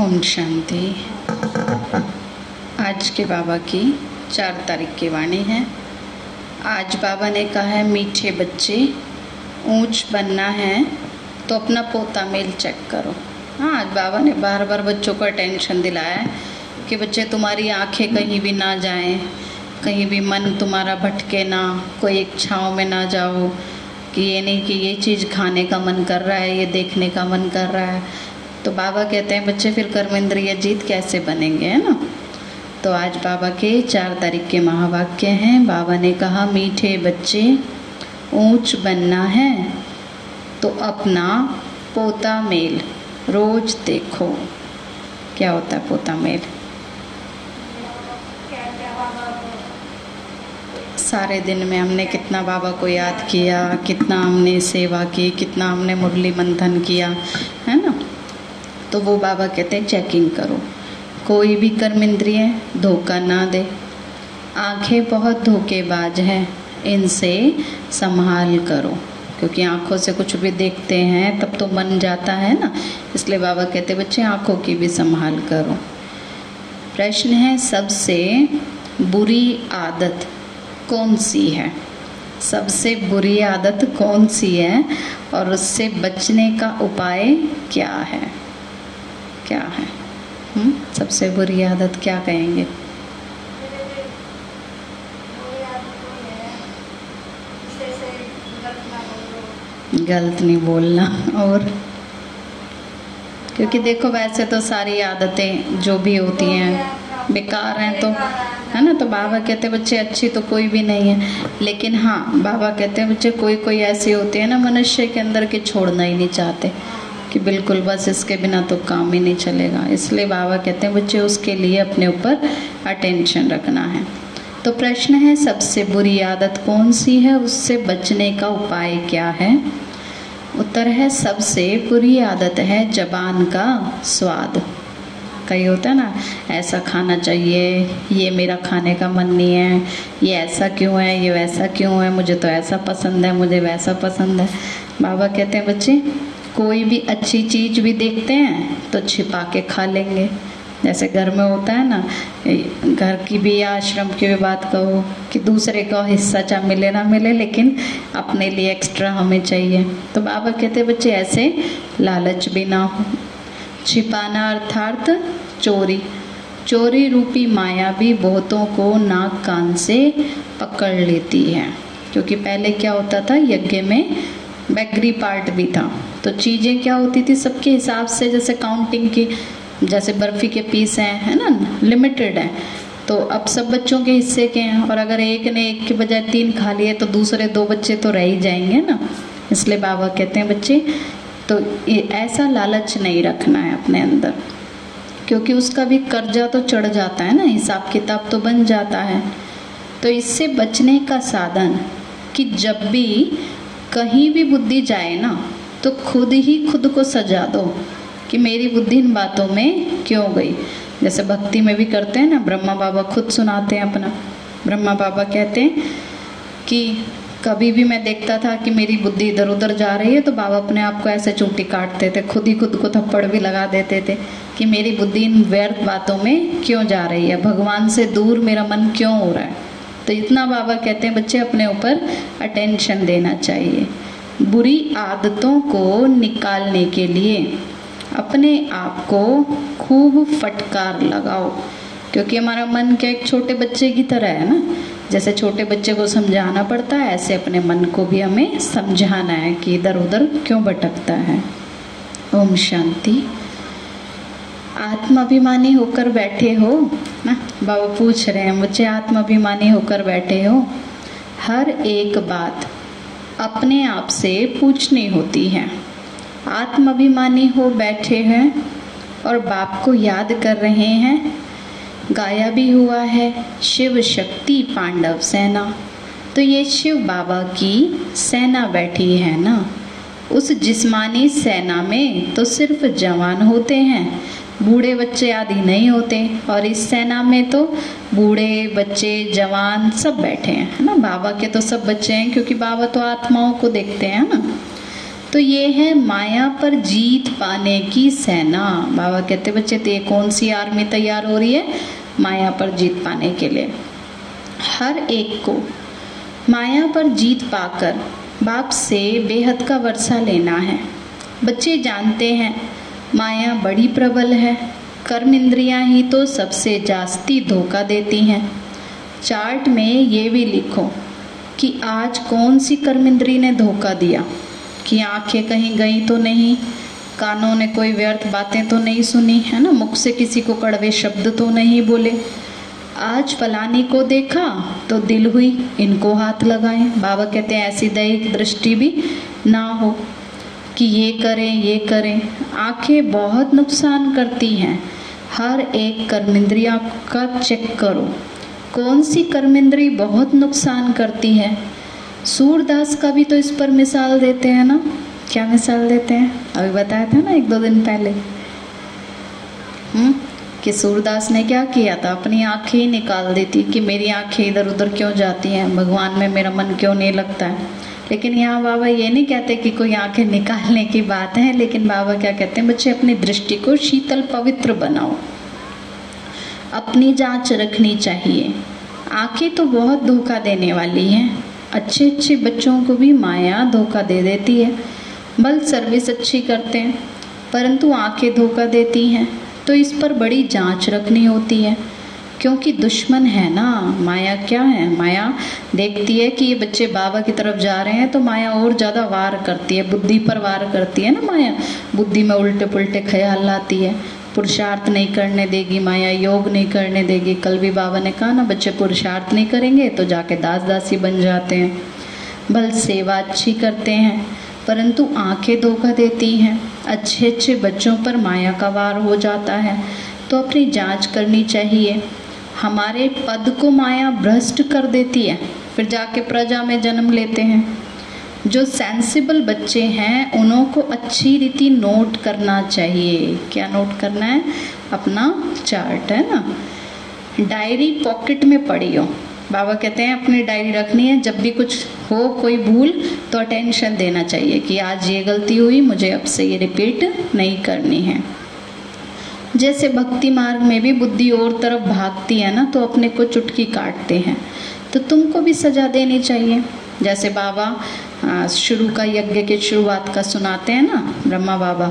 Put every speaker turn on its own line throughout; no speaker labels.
ओम शांति। आज के बाबा की चार तारीख की वाणी है। आज बाबा ने कहा है, मीठे बच्चे, ऊंच बनना है तो अपना पोता मेल चेक करो। हाँ आज बाबा ने बार बार बच्चों को अटेंशन दिलाया है कि बच्चे, तुम्हारी आँखें कहीं भी ना जाएँ, कहीं भी मन तुम्हारा भटके ना, कोई छाँव में ना जाओ, कि ये नहीं कि ये चीज़ खाने का मन कर रहा है, ये देखने का मन कर रहा है। तो बाबा कहते हैं, बच्चे, फिर कर्मेंद्रिय जीत कैसे बनेंगे? है ना? तो आज बाबा के चार तारीख के महावाक्य हैं। बाबा ने कहा, मीठे बच्चे, ऊंच बनना है तो अपना पोता मेल, रोज देखो। क्या होता है पोता मेल? सारे दिन में हमने कितना बाबा को याद किया, कितना हमने सेवा की, कितना हमने मुरली मंथन किया, है ना? तो वो बाबा कहते हैं चेकिंग करो। कोई भी कर्म इंद्रिय धोखा ना दे। आँखें बहुत धोखेबाज हैं। इनसे संभाल करो। क्योंकि आँखों से कुछ भी देखते हैं, तब तो मन जाता है ना। इसलिए बाबा कहते बच्चे, आँखों की भी संभाल करो। प्रश्न है, सबसे बुरी आदत कौन सी है? सबसे बुरी आदत कौन सी है? और उससे बचने का उपाय क्या है? क्या है? हुँ? सबसे बुरी आदत क्या कहेंगे? गलत नहीं बोलना और क्योंकि देखो वैसे तो सारी आदतें जो भी होती हैं, बेकार हैं तो है ना? तो बाबा कहते बच्चे, अच्छी तो कोई भी नहीं है। लेकिन हाँ बाबा कहते हैं, बच्चे कोई कोई ऐसी होती है ना मनुष्य के अंदर के छोड़ना ही नहीं चाहते। कि बिल्कुल बस इसके बिना तो काम ही नहीं चलेगा। इसलिए बाबा कहते हैं, बच्चे, उसके लिए अपने ऊपर अटेंशन रखना है। तो प्रश्न है, सबसे बुरी आदत कौन सी है? उससे बचने का उपाय क्या है? उत्तर है, सबसे बुरी आदत है जबान का स्वाद। कई होता है ना, ऐसा खाना चाहिए, ये मेरा खाने का मन नहीं है, ये ऐसा क्यों है, ये वैसा क्यों है, मुझे तो ऐसा पसंद है, मुझे वैसा पसंद है। बाबा कहते हैं, बच्चे कोई भी अच्छी चीज़ भी देखते हैं तो छिपा के खा लेंगे। जैसे घर में होता है ना घर की भी या आश्रम की भी बात कहो कि दूसरे का हिस्सा चाहे मिले ना मिले, लेकिन अपने लिए एक्स्ट्रा हमें चाहिए। तो बाबा कहते, बच्चे, ऐसे लालच भी ना हो। छिपाना अर्थात चोरी। चोरी रूपी माया भी बहुतों को नाक कान से पकड़ लेती है। क्योंकि पहले क्या होता था, यज्ञ में बैगरी पार्ट भी था। तो चीज़ें क्या होती थी सबके हिसाब से, जैसे काउंटिंग की, जैसे बर्फ़ी के पीस हैं, है ना? लिमिटेड है। तो अब सब बच्चों के हिस्से के हैं, और अगर एक ने एक के बजाय तीन खा लिए तो दूसरे दो बच्चे तो रह ही जाएँगे ना? इसलिए बाबा कहते हैं, बच्चे तो ऐसा लालच नहीं रखना है अपने अंदर। क्योंकि उसका भी कर्जा तो चढ़ जाता है ना, हिसाब किताब तो बन जाता है। तो इससे बचने का साधन कि जब भी कहीं भी बुद्धि जाए ना तो खुद ही खुद को सजा दो कि मेरी बुद्धि इन बातों में क्यों गई। जैसे भक्ति में भी करते हैं ना, ब्रह्मा बाबा खुद सुनाते हैं अपना। ब्रह्मा बाबा कहते हैं कि कभी भी मैं देखता था कि मेरी बुद्धि इधर उधर जा रही है तो बाबा अपने आप को ऐसे चूटी काटते थे, खुद ही खुद को थप्पड़ भी लगा देते थे कि मेरी बुद्धि इन व्यर्थ बातों में क्यों जा रही है? भगवान से दूर मेरा मन क्यों हो रहा है? तो इतना बाबा कहते हैं, बच्चे अपने ऊपर अटेंशन देना चाहिए। बुरी आदतों को निकालने के लिए अपने आप को खूब फटकार लगाओ। क्योंकि हमारा मन क्या एक छोटे बच्चे की तरह है ना? जैसे छोटे बच्चे को समझाना पड़ता है, ऐसे अपने मन को भी हमें समझाना है कि इधर उधर क्यों भटकता है। ओम शांति। आत्माभिमानी होकर बैठे हो, ना? बाबा पूछ रहे हैं, मुझे आत्माभिमानी होकर बैठे हो। हर एक बात अपने आप से पूछनी होती है। आत्माभिमानी हो बैठे हैं और बाप को याद कर रहे हैं। गाया भी हुआ है, शिव शक्ति पांडव सेना। तो ये शिव बाबा की सेना बैठी है ना? उस जिस्मानी सेना में तो सिर्फ़ जवान होते हैं बूढ़े बच्चे आदि नहीं होते और इस सेना में तो बूढ़े बच्चे, जवान सब बैठे हैं, है ना? बाबा के तो सब बच्चे हैं क्योंकि बाबा तो आत्माओं को देखते हैं ना? तो ये है माया पर जीत पाने की सेना। बाबा कहते, बच्चे तो ये कौन सी आर्मी तैयार हो रही है माया पर जीत पाने के लिए? हर एक को माया पर जीत पाकर बाप से बेहद का वर्षा लेना है। बच्चे जानते हैं माया बड़ी प्रबल है। कर्म इंद्रियाँ ही तो सबसे जास्ती धोखा देती हैं। चार्ट में ये भी लिखो कि आज कौन सी कर्म इंद्री ने धोखा दिया? कि आँखें कहीं गई तो नहीं, कानों ने कोई व्यर्थ बातें तो नहीं सुनी, है ना? मुख से किसी को कड़वे शब्द तो नहीं बोले। आज फलानी को देखा तो दिल हुई, इनको हाथ लगाए। बाबा कहते हैं, ऐसी दैहिक दृष्टि भी ना हो। कि ये करें ये करें। आँखें बहुत नुकसान करती हैं। हर एक कर्मेंद्रिया का चेक करो। कौन सी कर्मेंद्री बहुत नुकसान करती है? सूरदास का भी तो इस पर मिसाल देते हैं ना? क्या मिसाल देते हैं? अभी बताया था ना एक दो दिन पहले। हम्म कि सूरदास ने क्या किया था? अपनी आँखें ही निकाल देती कि मेरी आँखें इधर उधर क्यों जाती हैं? भगवान में मेरा मन क्यों नहीं लगता है? लेकिन यहाँ बाबा ये नहीं कहते कि कोई आँखें निकालने की बात है, लेकिन बाबा क्या कहते हैं, बच्चे अपनी दृष्टि को शीतल पवित्र बनाओ। अपनी जाँच रखनी चाहिए। आँखें तो बहुत धोखा देने वाली हैं। अच्छे अच्छे बच्चों को भी माया धोखा दे देती है। बल सर्विस अच्छी करते हैं, परंतु आँखें धोखा देती हैं तो इस पर बड़ी जाँच रखनी होती है। क्योंकि दुश्मन है ना? माया क्या है? माया देखती है कि ये बच्चे बाबा की तरफ़ जा रहे हैं तो माया और ज़्यादा वार करती है, बुद्धि पर वार करती है ना माया? बुद्धि में उल्टे पुल्टे ख्याल लाती है। पुरुषार्थ नहीं करने देगी, माया योग नहीं करने देगी। कल भी बाबा ने कहा ना, बच्चे पुरुषार्थ नहीं करेंगे तो जाके दास दासी बन जाते हैं। भल सेवा अच्छी करते हैं, परंतु आँखें धोखा देती हैं। अच्छे अच्छे बच्चों पर माया का वार हो जाता है तो अपनी जाँच करनी चाहिए। हमारे पद को माया भ्रष्ट कर देती है। फिर जाके प्रजा में जन्म लेते हैं। जो सेंसिबल बच्चे हैं, उन्हों को अच्छी रीति नोट करना चाहिए। क्या नोट करना है? अपना चार्ट है ना? डायरी पॉकेट में पड़ी हो। बाबा कहते हैं, अपनी डायरी रखनी है। जब भी कुछ हो, कोई भूल तो अटेंशन देना चाहिए कि आज ये गलती हुई, मुझे अब से ये रिपीट नहीं करनी है। जैसे भक्ति मार्ग में भी बुद्धि और तरफ़ भागती है ना तो अपने को चुटकी काटते हैं। तो तुमको भी सजा देनी चाहिए। जैसे बाबा शुरू का यज्ञ के शुरुआत का सुनाते हैं ना, ब्रह्मा बाबा,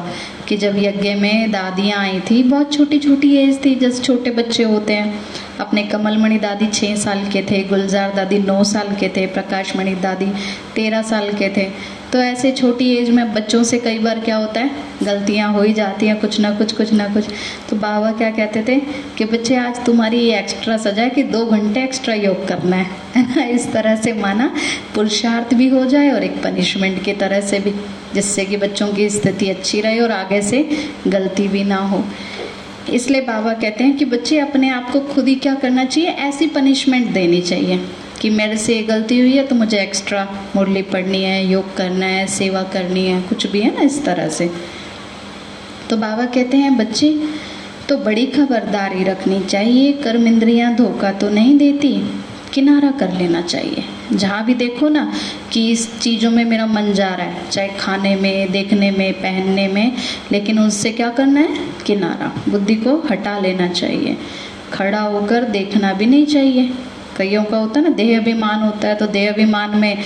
कि जब यज्ञ में दादियाँ आई थी, बहुत छोटी छोटी एज थी, जैसे छोटे बच्चे होते हैं। अपने कमलमणि दादी छः साल के थे, गुलजार दादी नौ साल के थे, प्रकाशमणि दादी तेरह साल के थे। तो ऐसे छोटी एज में बच्चों से कई बार क्या होता है? गलतियाँ हो ही जाती हैं, कुछ ना कुछ कुछ ना कुछ। तो बाबा क्या कहते थे कि बच्चे, आज तुम्हारी ये एक्स्ट्रा सजा है कि दो घंटे एक्स्ट्रा योग करना है ना? इस तरह से माना पुरुषार्थ भी हो जाए और एक पनिशमेंट की तरह से भी, जिससे कि बच्चों की स्थिति अच्छी रहे और आगे से गलती भी ना हो। इसलिए बाबा कहते हैं कि बच्चे, अपने आप को खुद ही क्या करना चाहिए? ऐसी पनिशमेंट देनी चाहिए। कि मेरे से ये गलती हुई है तो मुझे एक्स्ट्रा मुरली पढ़नी है, योग करना है, सेवा करनी है, कुछ भी है ना इस तरह से। तो बाबा कहते हैं, बच्चे तो बड़ी खबरदारी रखनी चाहिए, कर्म इंद्रियाँ धोखा तो नहीं देती, किनारा कर लेना चाहिए। जहाँ भी देखो ना कि इस चीज़ों में मेरा मन जा रहा है, चाहे खाने में, देखने में, पहनने में, लेकिन उससे क्या करना है? किनारा। बुद्धि को हटा लेना चाहिए। खड़ा होकर देखना भी नहीं चाहिए। कईयों का होता है ना देह अभिमान होता है तो देह अभिमान में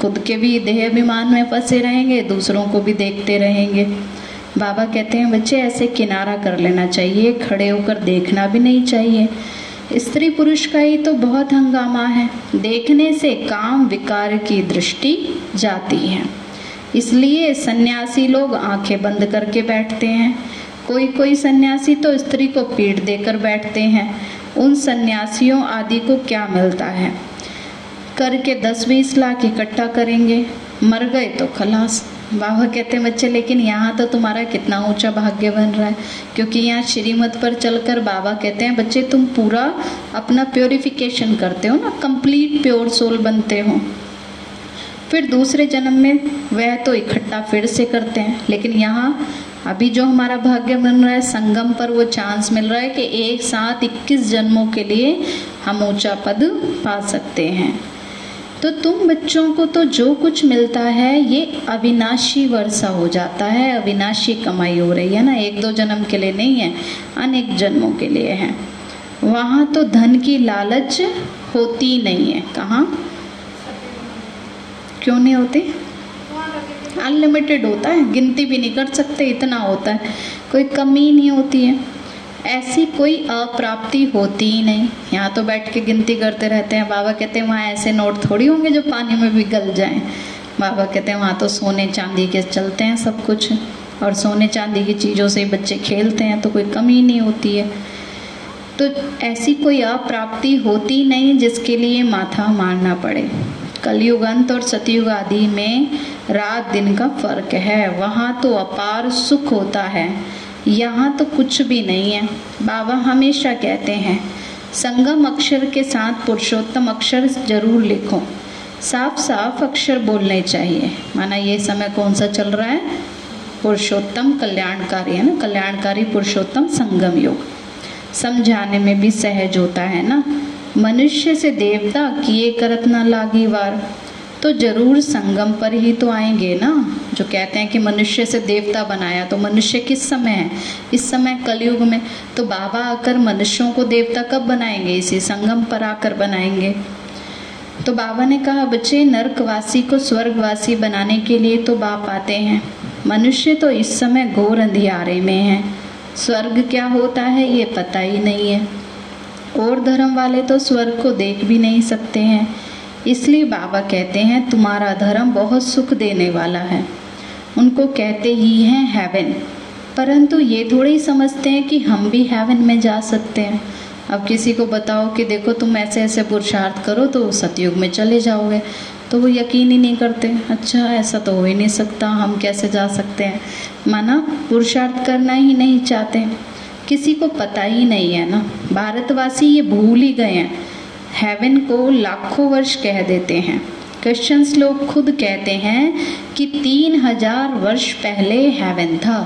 खुद के भी देह अभिमान में फंसे रहेंगे, दूसरों को भी देखते रहेंगे। बाबा कहते हैं, बच्चे, ऐसे किनारा कर लेना चाहिए, खड़े होकर देखना भी नहीं चाहिए। स्त्री पुरुष का ही तो बहुत हंगामा है। देखने से काम विकार की दृष्टि जाती है। इसलिए सन्यासी लोग आँखें बंद करके बैठते हैं। कोई कोई सन्यासी तो स्त्री को पीठ देकर बैठते हैं। उन सन्यासियों आदि को क्या मिलता है? करके दस बीस लाख इकट्ठा करेंगे, मर गए तो खलास। बाबा कहते हैं, बच्चे, लेकिन यहाँ तो तुम्हारा कितना ऊँचा भाग्य बन रहा है? क्योंकि यहाँ श्रीमत पर चलकर बाबा कहते हैं, बच्चे, तुम पूरा अपना प्योरिफिकेशन करते हो ना कंप्लीट प्योर सोल बनते हो। फिर दूसरे जन्म में वह तो इकट्ठा फिर से करते हैं, लेकिन यहाँ अभी जो हमारा भाग्य बन रहा है, संगम पर वो चांस मिल रहा है कि एक साथ 21 जन्मों के लिए हम ऊँचा पद पा सकते हैं। तो तुम बच्चों को तो जो कुछ मिलता है, ये अविनाशी वर्षा हो जाता है, अविनाशी कमाई हो रही है ना? एक दो जन्म के लिए नहीं है, अनेक जन्मों के लिए है। वहाँ तो धन की लालच होती नहीं है। कहा? क्यों नहीं होती? अनलिमिटेड होता है, गिनती भी नहीं कर सकते, इतना होता है। कोई कमी नहीं होती है। ऐसी कोई अप्राप्ति होती ही नहीं। यहाँ तो बैठ के गिनती करते रहते हैं। बाबा कहते हैं, वहाँ ऐसे नोट थोड़ी होंगे जो पानी में भी गल जाएँ। बाबा कहते हैं, वहाँ तो सोने चांदी के चलते हैं सब कुछ। और सोने चांदी की चीज़ों से बच्चे खेलते हैं तो कोई कमी नहीं होती है। तो ऐसी कोई अप्राप्ति होती नहीं जिसके लिए माथा मारना पड़े। कलयुग अंत और सतयुग आदि में रात दिन का फ़र्क है। वहाँ तो अपार सुख होता है। यहाँ तो कुछ भी नहीं है। बाबा हमेशा कहते हैं, संगम अक्षर के साथ पुरुषोत्तम अक्षर ज़रूर लिखो। साफ़ साफ़ अक्षर बोलने चाहिए। माना ये समय कौन सा चल रहा है? पुरुषोत्तम कल्याणकारी, है ना? कल्याणकारी पुरुषोत्तम संगम योग। समझाने में भी सहज होता है ना? मनुष्य से देवता किए करत न लागी वार। तो ज़रूर संगम पर ही तो आएँगे ना। जो कहते हैं कि मनुष्य से देवता बनाया तो मनुष्य किस समय है? इस समय कलयुग में। तो बाबा आकर मनुष्यों को देवता कब बनाएँगे? इसी संगम पर आकर बनाएँगे। तो बाबा ने कहा, बच्चे, नरकवासी को स्वर्गवासी बनाने के लिए तो बाप आते हैं। मनुष्य तो इस समय घोर अंधियारे में है। स्वर्ग क्या होता है, ये पता ही नहीं है। और धर्म वाले तो स्वर्ग को देख भी नहीं सकते हैं। इसलिए बाबा कहते हैं, तुम्हारा धर्म बहुत सुख देने वाला है। उनको कहते ही हैं हेवन परंतु ये थोड़े समझते हैं कि हम भी हेवन में जा सकते हैं। अब किसी को बताओ कि देखो, तुम ऐसे ऐसे पुरुषार्थ करो तो सतयुग में चले जाओगे। तो वो यकीन ही नहीं करते। अच्छा ऐसा तो हो ही नहीं सकता, हम कैसे जा सकते हैं? माना पुरुषार्थ करना ही नहीं चाहते। किसी को पता ही नहीं है ना। भारतवासी ये भूल ही गए हैं। हेवन को लाखों वर्ष कह देते हैं। क्रिश्चियंस लोग खुद कहते हैं कि तीन हज़ार वर्ष पहले हेवन था।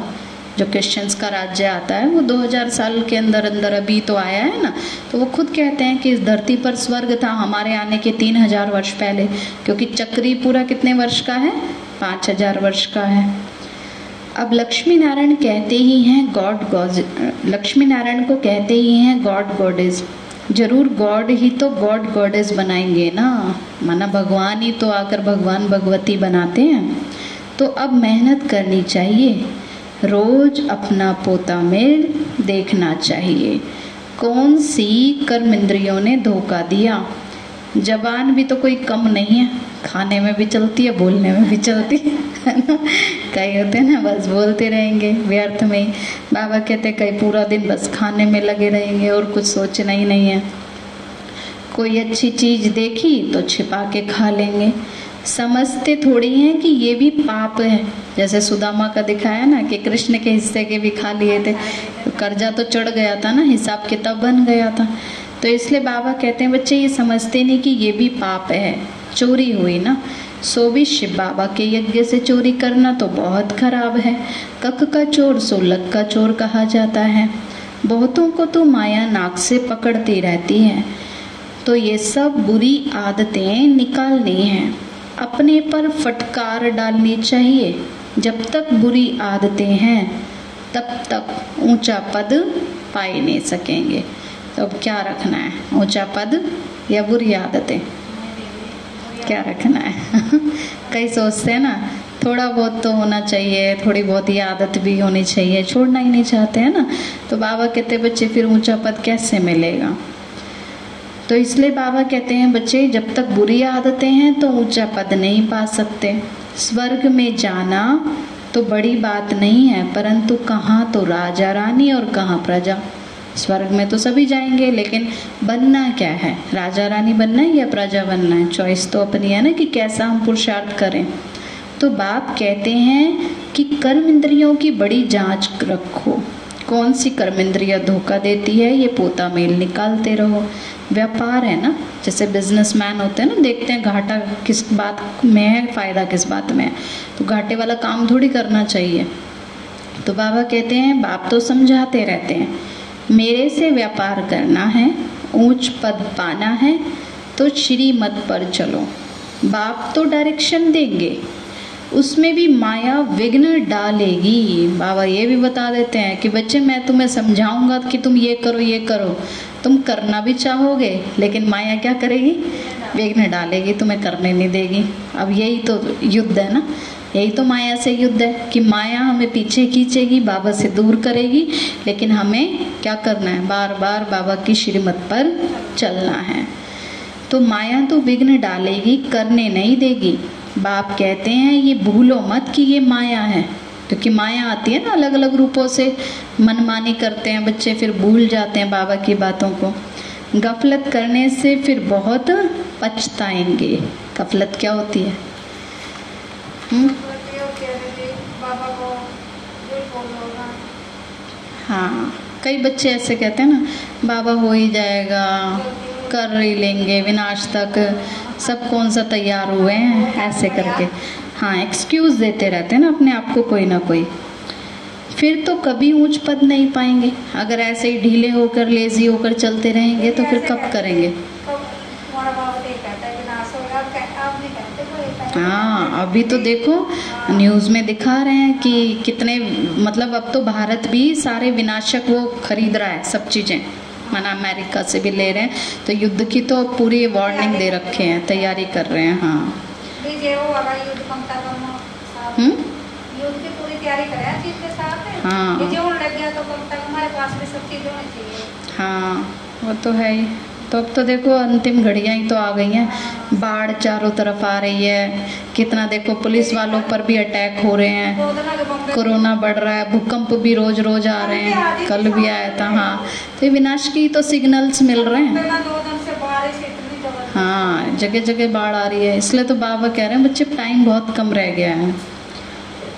जो क्रिश्चियंस का राज्य आता है, वो 2000 साल के अंदर अंदर अभी तो आया है ना। तो वो खुद कहते हैं कि इस धरती पर स्वर्ग था हमारे आने के तीन हज़ार वर्ष पहले। क्योंकि चक्री पूरा कितने वर्ष का है? पाँच हज़ार वर्ष का है। अब लक्ष्मी नारायण कहते ही हैं गॉड गॉड लक्ष्मी नारायण को कहते ही हैं गॉड गॉडेज ज़रूर गॉड ही तो गॉड गॉडेज बनाएँगे ना। माना भगवान ही तो आकर भगवान भगवती बनाते हैं। तो अब मेहनत करनी चाहिए। रोज अपना पोता मेल देखना चाहिए। कौन सी कर्म इंद्रियों ने धोखा दिया? जबान भी तो कोई कम नहीं है, खाने में भी चलती है, बोलने में भी चलती है कई होते हैं ना, बस बोलते रहेंगे, व्यर्थ में बाबा कहते कई पूरा दिन बस खाने में लगे रहेंगे और कुछ सोचना ही नहीं है। कोई अच्छी चीज़ देखी तो छिपा के खा लेंगे। समझते थोड़ी हैं कि ये भी पाप है। जैसे सुदामा का दिखाया ना कि कृष्ण के हिस्से के भी खा लिए थे। कर्जा तो चढ़ गया था ना, हिसाब किताब बन गया था। तो इसलिए बाबा कहते हैं, बच्चे, ये समझते नहीं कि ये भी पाप है। चोरी हुई ना, सो भी शिव बाबा के यज्ञ से चोरी करना तो बहुत खराब है। कक का चोर सो लक का चोर कहा जाता है। बहुतों को तो माया नाक से पकड़ती रहती है। तो ये सब बुरी आदतें निकालनी हैं। अपने पर फटकार डालनी चाहिए। जब तक बुरी आदतें हैं, तब तक ऊँचा पद पाए नहीं सकेंगे। तो अब क्या रखना है? ऊँचा पद या बुरी आदतें? क्या रखना है? कई सोचते हैं ना, थोड़ा बहुत तो होना चाहिए, थोड़ी बहुत ही आदत भी होनी चाहिए, छोड़ना ही नहीं चाहते, हैं ना? तो बाबा कहते बच्चे, फिर ऊँचा पद कैसे मिलेगा? तो इसलिए बाबा कहते हैं, बच्चे, जब तक बुरी आदतें हैं तो ऊँचा पद नहीं पा सकते। स्वर्ग में जाना तो बड़ी बात नहीं है, परंतु कहाँ तो राजा, रानी और कहाँ प्रजा? स्वर्ग में तो सभी जाएँगे, लेकिन बनना क्या है? राजा रानी बनना है या प्रजा बनना है? चॉइस तो अपनी है ना कि कैसा हम पुरुषार्थ करें। तो बाप कहते हैं कि कर्म इंद्रियों की बड़ी जाँच रखो। कौन सी कर्म इंद्रिया धोखा देती है, ये पोता मेल निकालते रहो। व्यापार है ना? जैसे बिजनेसमैन होते हैं ना, देखते हैं घाटा किस बात में है, फ़ायदा किस बात में है। तो घाटे वाला काम थोड़ी करना चाहिए। तो बाबा कहते हैं, बाप तो समझाते रहते हैं। मेरे से व्यापार करना है, ऊंच पद पाना है तो श्रीमत पर चलो। बाप तो डायरेक्शन देंगे। उसमें भी माया विघ्न डालेगी। बाबा ये भी बता देते हैं कि बच्चे, मैं तुम्हें समझाऊँगा कि तुम ये करो ये करो। तुम करना भी चाहोगे, लेकिन माया क्या करेगी? विघ्न डालेगी, तुम्हें करने नहीं देगी। अब यही तो युद्ध है ना। यही तो माया से युद्ध है कि माया हमें पीछे खींचेगी, बाबा से दूर करेगी, लेकिन हमें क्या करना है? बार बार बाबा की श्रीमत पर चलना है। तो माया तो विघ्न डालेगी, करने नहीं देगी। बाप कहते हैं, ये भूलो मत कि ये माया है। क्योंकि माया आती है ना अलग अलग रूपों से। मनमानी करते हैं बच्चे, फिर भूल जाते हैं बाबा की बातों को। गफलत करने से फिर बहुत पछताएँगे। गफलत क्या होती है? हुँ? हम्म? हाँ कई बच्चे ऐसे कहते हैं ना, बाबा हो ही जाएगा, कर ही लेंगे, विनाश तक, सब कौन सा तैयार हुए हैं, ऐसे करके हाँ एक्सक्यूज देते रहते हैं ना, अपने आप को कोई ना कोई फिर तो कभी ऊंच पद नहीं पाएँगे अगर ऐसे ही ढीले होकर लेजी होकर चलते रहेंगे तो फिर कब करेंगे हाँ अभी तो देखो न्यूज़ में दिखा रहे हैं कि कितने मतलब अब तो भारत भी सारे विनाशक वो खरीद रहा है सब चीज़ें। माना अमेरिका से भी ले रहे हैं तो युद्ध की तो पूरी वार्निंग दे रखे हैं तैयारी कर रहे हैं हाँ। हम्म? हाँ हाँ वो तो है ही। तो अब तो देखो अंतिम घड़ियाँ ही तो आ गई हैं। बाढ़ चारों तरफ़ आ रही है। कितना देखो पुलिस वालों पर भी अटैक हो रहे हैं। कोरोना बढ़ रहा है। भूकंप भी रोज रोज आ रहे हैं। कल भी आया था हाँ। तो विनाश की तो सिग्नल्स मिल रहे हैं। हाँ जगह जगह बाढ़ आ रही है। इसलिए तो बाबा कह रहे हैं, बच्चे टाइम बहुत कम रह गया है।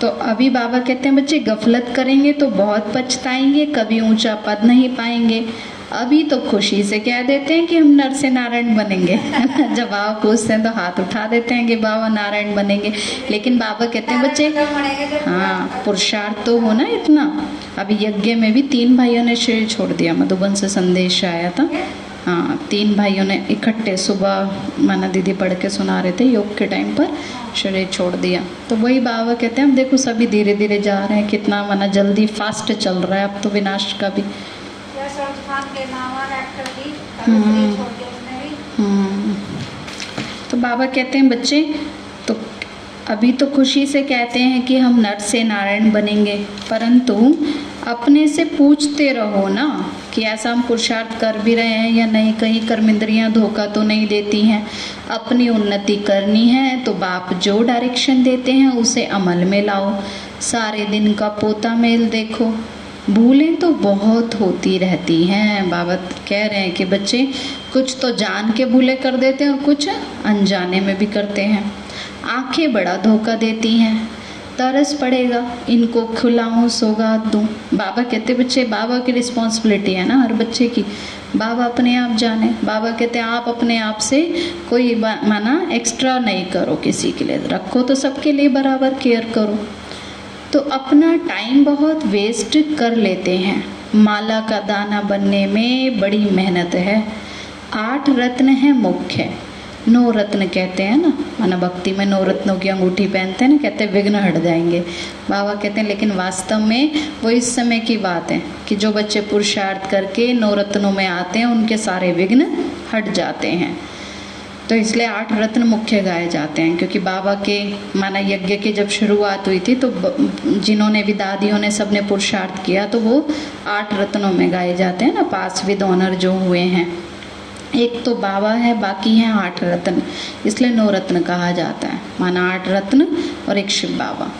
तो अभी बाबा कहते हैं, बच्चे, गफलत करेंगे तो बहुत पछताएँगे, कभी ऊँचा पद नहीं पाएँगे। अभी तो खुशी से कह देते हैं कि हम नर से नारायण बनेंगे। जब बाबा पूछते हैं तो हाथ उठा देते हैं कि बाबा नारायण बनेंगे। लेकिन बाबा कहते हैं बच्चे हाँ पुरुषार्थ तो हो ना इतना। अभी यज्ञ में भी तीन भाइयों ने शरीर छोड़ दिया। मधुबन से संदेश आया था। हाँ तीन भाइयों ने इकट्ठे सुबह माना दीदी पढ़ के सुना रहे थे योग के टाइम पर शरीर छोड़ दिया। तो वही बाबा कहते हैं अब देखो सभी धीरे धीरे जा रहे हैं। कितना माना जल्दी फास्ट चल रहा है। अब तो विनाश का भी। तो बाबा कहते हैं बच्चे तो अभी तो खुशी से कहते हैं कि हम नर से नारायण बनेंगे परंतु अपने से पूछते रहो ना कि ऐसा हम पुरुषार्थ कर भी रहे हैं या नहीं। कहीं कर्मेंद्रियाँ धोखा तो नहीं देती हैं। अपनी उन्नति करनी है तो बाप जो डायरेक्शन देते हैं उसे अमल में लाओ। सारे दिन का पोता मेल देखो। भूलें तो बहुत होती रहती हैं। बाबा कह रहे हैं कि बच्चे, कुछ तो जान के भूले कर देते हैं और कुछ अनजाने में भी करते हैं। आँखें बड़ा धोखा देती हैं। तरस पड़ेगा, इनको खिलाऊं सौगात दूँ। बाबा कहते बच्चे, बाबा की रिस्पॉन्सिबिलिटी है ना हर बच्चे की। बाबा अपने आप जाने। बाबा कहते हैं, आप अपने आप से कोई माना एक्स्ट्रा नहीं करो किसी के लिए। रखो तो सबके लिए बराबर केयर करो। तो अपना टाइम बहुत वेस्ट कर लेते हैं। माला का दाना बनने में बड़ी मेहनत है। आठ रत्न है मुख्य। नौ रत्न कहते हैं ना? माना भक्ति में नौ रत्नों की अंगूठी पहनते हैं ना, कहते हैं विघ्न हट जाएँगे। बाबा कहते हैं, लेकिन वास्तव में वो इस समय की बात है कि जो बच्चे पुरुषार्थ करके नौ रत्नों में आते हैं, उनके सारे विघ्न हट जाते हैं। तो इसलिए आठ रत्न मुख्य गाए जाते हैं, क्योंकि बाबा के, माना यज्ञ की जब शुरुआत हुई थी तो जिन्होंने भी दादियों ने सबने पुरुषार्थ किया तो वो आठ रत्नों में गाए जाते हैं ना पास विद ऑनर जो हुए हैं। एक तो बाबा है, बाकी है आठ रत्न, इसलिए नौ रत्न कहा जाता है। माना आठ रत्न और एक शिव बाबा।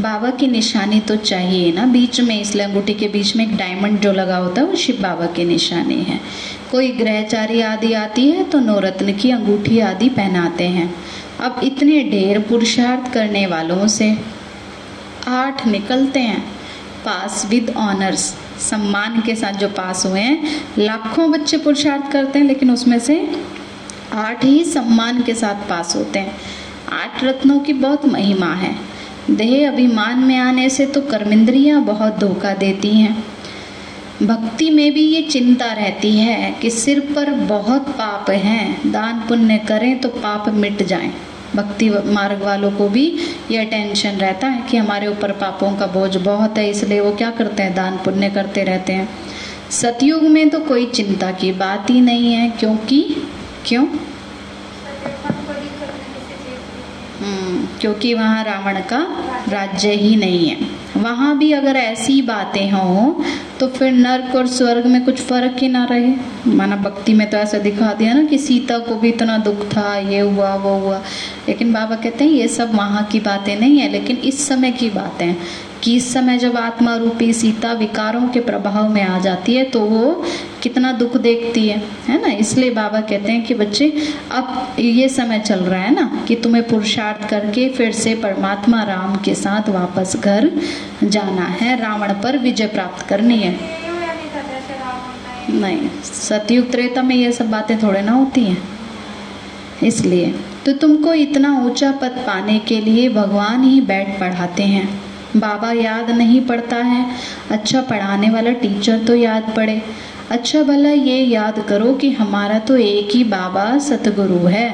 बाबा की निशानी तो चाहिए ना, बीच में, इसलिए अंगूठी के बीच में एक डायमंड जो लगा होता है, वो शिव बाबा की निशानी है। कोई ग्रहचारी आदि आती है तो नवरत्न की अंगूठी आदि पहनाते हैं। अब इतने ढेर पुरुषार्थ करने वालों से आठ निकलते हैं। Pass with honours. सम्मान के साथ जो पास हुए हैं, लाखों बच्चे पुरुषार्थ करते हैं, लेकिन उसमें से आठ ही सम्मान के साथ पास होते हैं। आठ रत्नों की बहुत महिमा है। देह अभिमान में आने से तो कर्मेंद्रियाँ बहुत धोखा देती हैं। भक्ति में भी ये चिंता रहती है कि सिर पर बहुत पाप हैं दान पुण्य करें तो पाप मिट जाएँ। भक्ति मार्ग वालों को भी यह टेंशन रहता है कि हमारे ऊपर पापों का बोझ बहुत है इसलिए वो क्या करते हैं? दान पुण्य करते रहते हैं। सतयुग में तो कोई चिंता की बात ही नहीं है क्योंकि क्यों? हम्म, क्योंकि वहाँ रावण का राज्य ही नहीं है। वहाँ भी अगर ऐसी बातें हों तो फिर नर्क और स्वर्ग में कुछ फ़र्क ही ना रहे। माना भक्ति में तो ऐसा दिखा दिया ना कि सीता को भी इतना दुख था, ये हुआ, वो हुआ। लेकिन बाबा कहते हैं, ये सब वहाँ की बातें नहीं है, लेकिन इस समय की बातें कि इस समय जब आत्मा रूपी सीता विकारों के प्रभाव में आ जाती है तो वो कितना दुख देखती है है ना? इसलिए बाबा कहते हैं कि बच्चे, अब ये समय चल रहा है ना, कि तुम्हें पुरुषार्थ करके फिर से परमात्मा राम के साथ वापस घर जाना है। रावण पर विजय प्राप्त करनी है। नहीं, सतयुग त्रेता में ये सब बातें थोड़े ना होती हैं। इसलिए तो तुमको इतना ऊँचा पद पाने के लिए भगवान ही बैठ पढ़ाते हैं। बाबा याद नहीं पड़ता है। अच्छा पढ़ाने वाला टीचर तो याद पड़े। अच्छा भला ये याद करो कि हमारा तो एक ही बाबा सतगुरु है।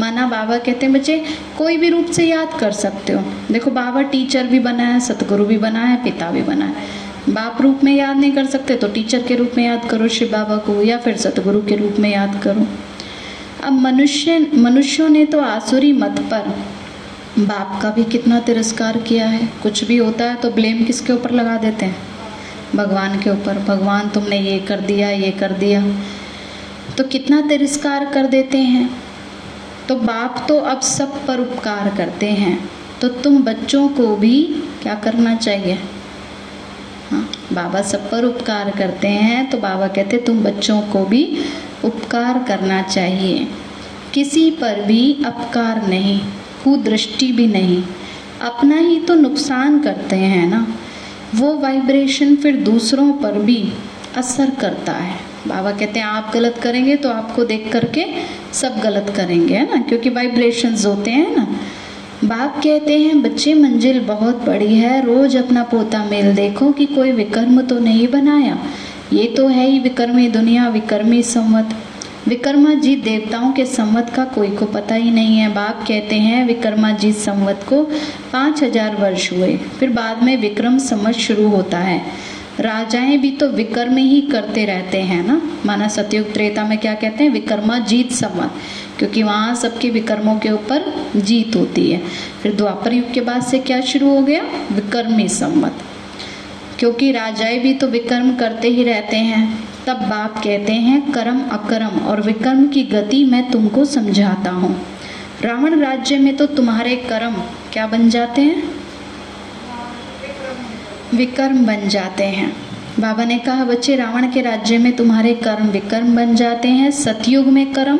माना बाबा कहते हैं, बच्चे, कोई भी रूप से याद कर सकते हो। देखो, बाबा टीचर भी बना है, सतगुरु भी बना है, पिता भी बना है। बाप रूप में याद नहीं कर सकते तो टीचर के रूप में याद करो शिव बाबा को, या फिर सतगुरु के रूप में याद करो। अब मनुष्य, मनुष्यों ने तो आसुरी मत पर बाप का भी कितना तिरस्कार किया है। कुछ भी होता है तो ब्लेम किसके ऊपर लगा देते हैं? भगवान के ऊपर। भगवान, तुमने ये कर दिया, ये कर दिया। तो कितना तिरस्कार कर देते हैं? तो बाप तो अब सब पर उपकार करते हैं। तो तुम बच्चों को भी क्या करना चाहिए? हाँ बाबा सब पर उपकार करते हैं तो बाबा कहते, तुम बच्चों को भी उपकार करना चाहिए। किसी पर भी अपकार नहीं। कुदृष्टि भी नहीं। अपना ही तो नुकसान करते हैं ना। वो वाइब्रेशन फिर दूसरों पर भी असर करता है। बाबा कहते हैं, आप गलत करेंगे तो आपको देख करके सब गलत करेंगे, है ना? क्योंकि वाइब्रेशंस होते हैं ना। बाप कहते हैं, बच्चे, मंजिल बहुत बड़ी है। रोज अपना पोता मेल देखो कि कोई विकर्म तो नहीं बनाया। ये तो है ही विकर्मी दुनिया, विकर्मी संवत। विक्रमाजीत देवताओं के संवत का कोई को पता ही नहीं है। बाप कहते हैं, विक्रमाजीत संवत को पाँच हज़ार वर्ष हुए। फिर बाद में विक्रम संवत शुरू होता है। राजाएँ भी तो विक्रम ही करते रहते हैं ना? माना सतयुग त्रेता में क्या कहते हैं? विक्रमा जीत संवत। क्योंकि वहाँ सबके विक्रमों के ऊपर जीत होती है। फिर द्वापर युग के बाद से क्या शुरू हो गया? विक्रमी संवत। क्योंकि राजाएँ भी तो विक्रम करते ही रहते हैं। तब बाप कहते हैं, कर्म अकर्म और विकर्म की गति मैं तुमको समझाता हूँ। रावण राज्य में तो तुम्हारे कर्म क्या बन जाते हैं? विकर्म बन जाते हैं। बाबा ने कहा, बच्चे, रावण के राज्य में तुम्हारे कर्म विकर्म बन जाते हैं। सतयुग में कर्म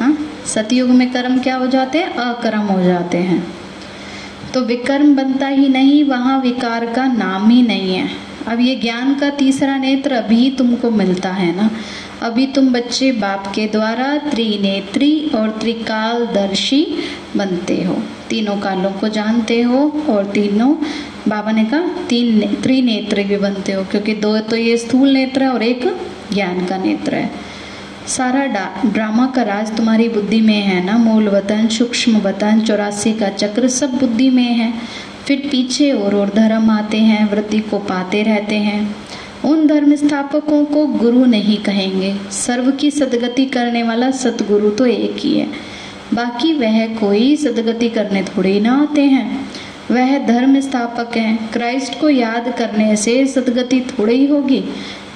हाँ? सतयुग में कर्म क्या हो जाते हैं? अकर्म हो जाते हैं। तो विकर्म बनता ही नहीं, वहाँ विकार का नाम ही नहीं है। अब ये ज्ञान का तीसरा नेत्र अभी तुमको मिलता है ना। अभी तुम बच्चे बाप के द्वारा त्रिनेत्री और त्रिकालदर्शी बनते हो। तीनों कालों को जानते हो और तीनों, बाबा ने कहा, तीन त्रिनेत्र भी बनते हो, क्योंकि दो तो ये स्थूल नेत्र है और एक ज्ञान का नेत्र है। सारा ड्रामा का राज तुम्हारी बुद्धि में है ना। मूल वतन सूक्ष्म वतन चौरासी का चक्र सब बुद्धि में है। फिर पीछे और और धर्म आते हैं वृद्धि को पाते रहते हैं। उन धर्म स्थापकों को गुरु नहीं कहेंगे। सर्व की सदगति करने वाला सतगुरु तो एक ही है। बाकी वह कोई सदगति करने थोड़े ना आते हैं। वह धर्म स्थापक है। क्राइस्ट को याद करने से सदगति थोड़ी ही होगी।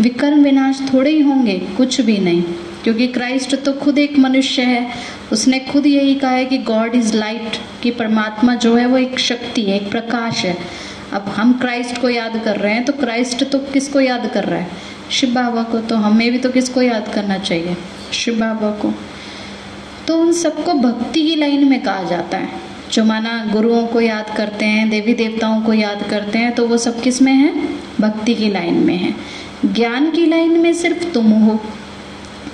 विकर्म विनाश थोड़े ही होंगे। कुछ भी नहीं। क्योंकि क्राइस्ट तो खुद एक मनुष्य है। उसने खुद यही कहा है कि गॉड इज़ लाइट कि परमात्मा जो है वो एक शक्ति है, एक प्रकाश है। अब हम क्राइस्ट को याद कर रहे हैं तो क्राइस्ट तो किसको याद कर रहा है? शिव बाबा को तो हमें भी तो किसको याद करना चाहिए? शिव बाबा को। तो उन सबको भक्ति की लाइन में कहा जाता है। जो माना गुरुओं को याद करते हैं, देवी देवताओं को याद करते हैं तो वो सब किसमें है? भक्ति की लाइन में है। ज्ञान की लाइन में सिर्फ़ तुम हो।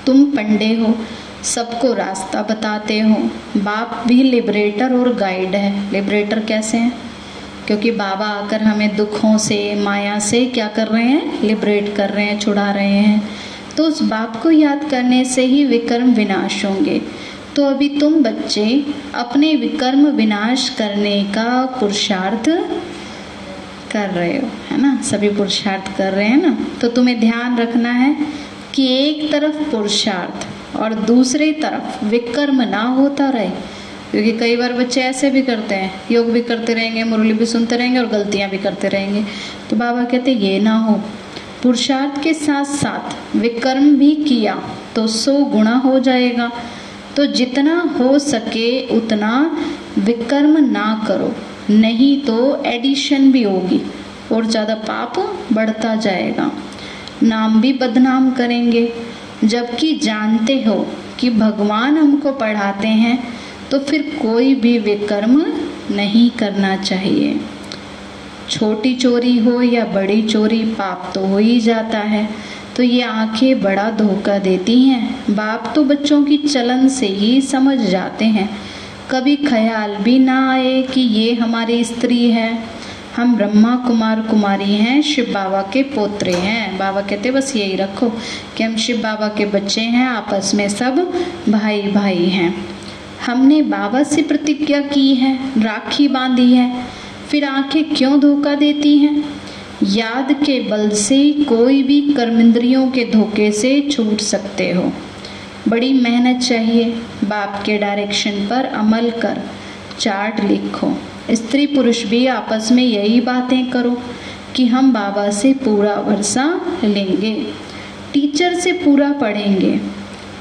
तुम पंडे हो, सबको रास्ता बताते हो। बाप भी लिबरेटर और गाइड है। लिबरेटर कैसे हैं? क्योंकि बाबा आकर हमें दुखों से, माया से क्या कर रहे हैं? लिबरेट कर रहे हैं, छुड़ा रहे हैं। तो उस बाप को याद करने से ही विकर्म विनाश होंगे। तो अभी तुम बच्चे, अपने विकर्म विनाश करने का पुरुषार्थ कर रहे हो, है ना? सभी पुरुषार्थ कर रहे हैं ना? तो तुम्हें ध्यान रखना है कि एक तरफ़ पुरुषार्थ और दूसरी तरफ़ विकर्म ना होता रहे। क्योंकि कई बार बच्चे ऐसे भी करते हैं, योग भी करते रहेंगे, मुरली भी सुनते रहेंगे और गलतियाँ भी करते रहेंगे। तो बाबा कहते ये ना हो। पुरुषार्थ के साथ साथ विकर्म भी किया तो सो गुणा हो जाएगा। तो जितना हो सके उतना विकर्म ना करो, नहीं तो एडिशन भी होगी और ज़्यादा पाप बढ़ता जाएगा। नाम भी बदनाम करेंगे। जबकि जानते हो कि भगवान हमको पढ़ाते हैं तो फिर कोई भी विकर्म नहीं करना चाहिए। छोटी चोरी हो या बड़ी चोरी, पाप तो हो ही जाता है। तो ये आँखें बड़ा धोखा देती हैं। बाप तो बच्चों की चलन से ही समझ जाते हैं। कभी ख्याल भी ना आए कि ये हमारी स्त्री है। हम ब्रह्मा कुमार कुमारी हैं, शिव बाबा के पोत्रे हैं। बाबा कहते, बस यही रखो कि हम शिव बाबा के बच्चे हैं, आपस में सब भाई भाई हैं। हमने बाबा से प्रतिज्ञा की है, राखी बांधी है, फिर आँखें क्यों धोखा देती हैं? याद के बल से कोई भी कर्मेंद्रियों के धोखे से छूट सकते हो। बड़ी मेहनत चाहिए, बाप के डायरेक्शन पर अमल कर, चार्ट लिखो। स्त्री पुरुष भी आपस में यही बातें करो कि हम बाबा से पूरा वर्षा लेंगे। टीचर से पूरा पढ़ेंगे।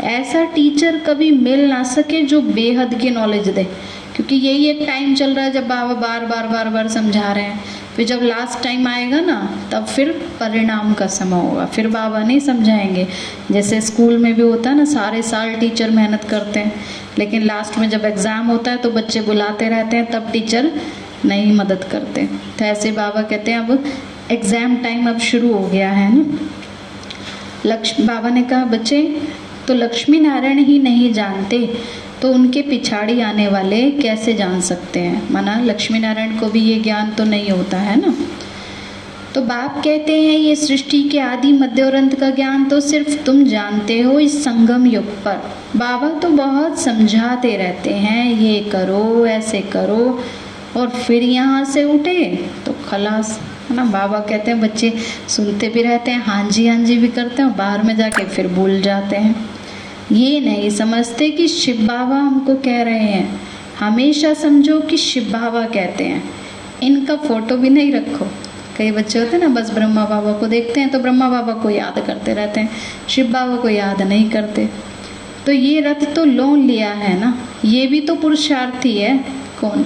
ऐसा टीचर कभी मिल ना सके जो बेहद की नॉलेज दे। क्योंकि यही एक टाइम चल रहा है जब बाबा बार बार बार बार समझा रहे हैं। फिर जब लास्ट टाइम आएगा ना, तब फिर परिणाम का समय होगा। फिर बाबा नहीं समझाएँगे। जैसे स्कूल में भी होता है ना, सारे साल टीचर मेहनत करते हैं। लेकिन लास्ट में जब एग्ज़ाम होता है तो बच्चे बुलाते रहते हैं, तब टीचर नहीं मदद करते। तो ऐसे बाबा कहते हैं, अब एग्ज़ाम टाइम अब शुरू हो गया है ना। लक्ष्मी बाबा ने कहा, बच्चे तो लक्ष्मी नारायण ही नहीं जानते। तो उनके पिछाड़ी आने वाले कैसे जान सकते हैं? माना लक्ष्मी नारायण को भी ये ज्ञान तो नहीं होता है ना? तो बाप कहते हैं, ये सृष्टि के आदि मध्य और अंत का ज्ञान तो सिर्फ़ तुम जानते हो इस संगम युग पर। बाबा तो बहुत समझाते रहते हैं, ये करो, ऐसे करो, और फिर यहाँ से उठे तो खलास, है ना? बाबा कहते हैं, बच्चे सुनते भी रहते हैं हाँ जी हाँ जी भी करते हैं, और बाहर में जाके फिर भूल जाते हैं। ये नहीं, समझते कि शिव बाबा हमको कह रहे हैं। हमेशा समझो कि शिव बाबा कहते हैं। इनका फ़ोटो भी नहीं रखो। कई बच्चे होते हैं ना, बस ब्रह्मा बाबा को देखते हैं तो ब्रह्मा बाबा को याद करते रहते हैं। शिव बाबा को याद नहीं करते। तो ये रथ तो लोन लिया है ना? ये भी तो पुरुषार्थी है। कौन?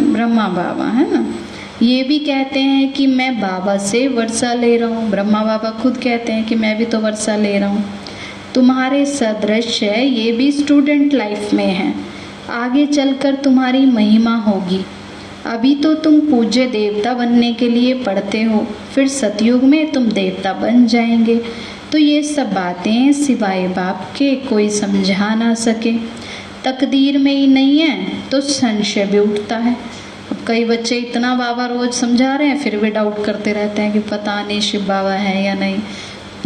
ब्रह्मा बाबा, है ना? ये भी कहते हैं कि मैं बाबा से वर्षा ले रहा हूँ। ब्रह्मा बाबा खुद कहते हैं कि मैं भी तो वर्षा ले रहा हूँ। तुम्हारे सदृश है, ये भी स्टूडेंट लाइफ में है। आगे चलकर तुम्हारी महिमा होगी। अभी तो तुम पूज्य देवता बनने के लिए पढ़ते हो, फिर सतयुग में तुम देवता बन जाएँगे। तो ये सब बातें सिवाय बाप के कोई समझा ना सके। तकदीर में ही नहीं है तो संशय भी उठता है। अब कई बच्चे इतना बाबा रोज समझा रहे हैं, फिर भी डाउट करते रहते हैं कि पता नहीं शिव बाबा है या नहीं।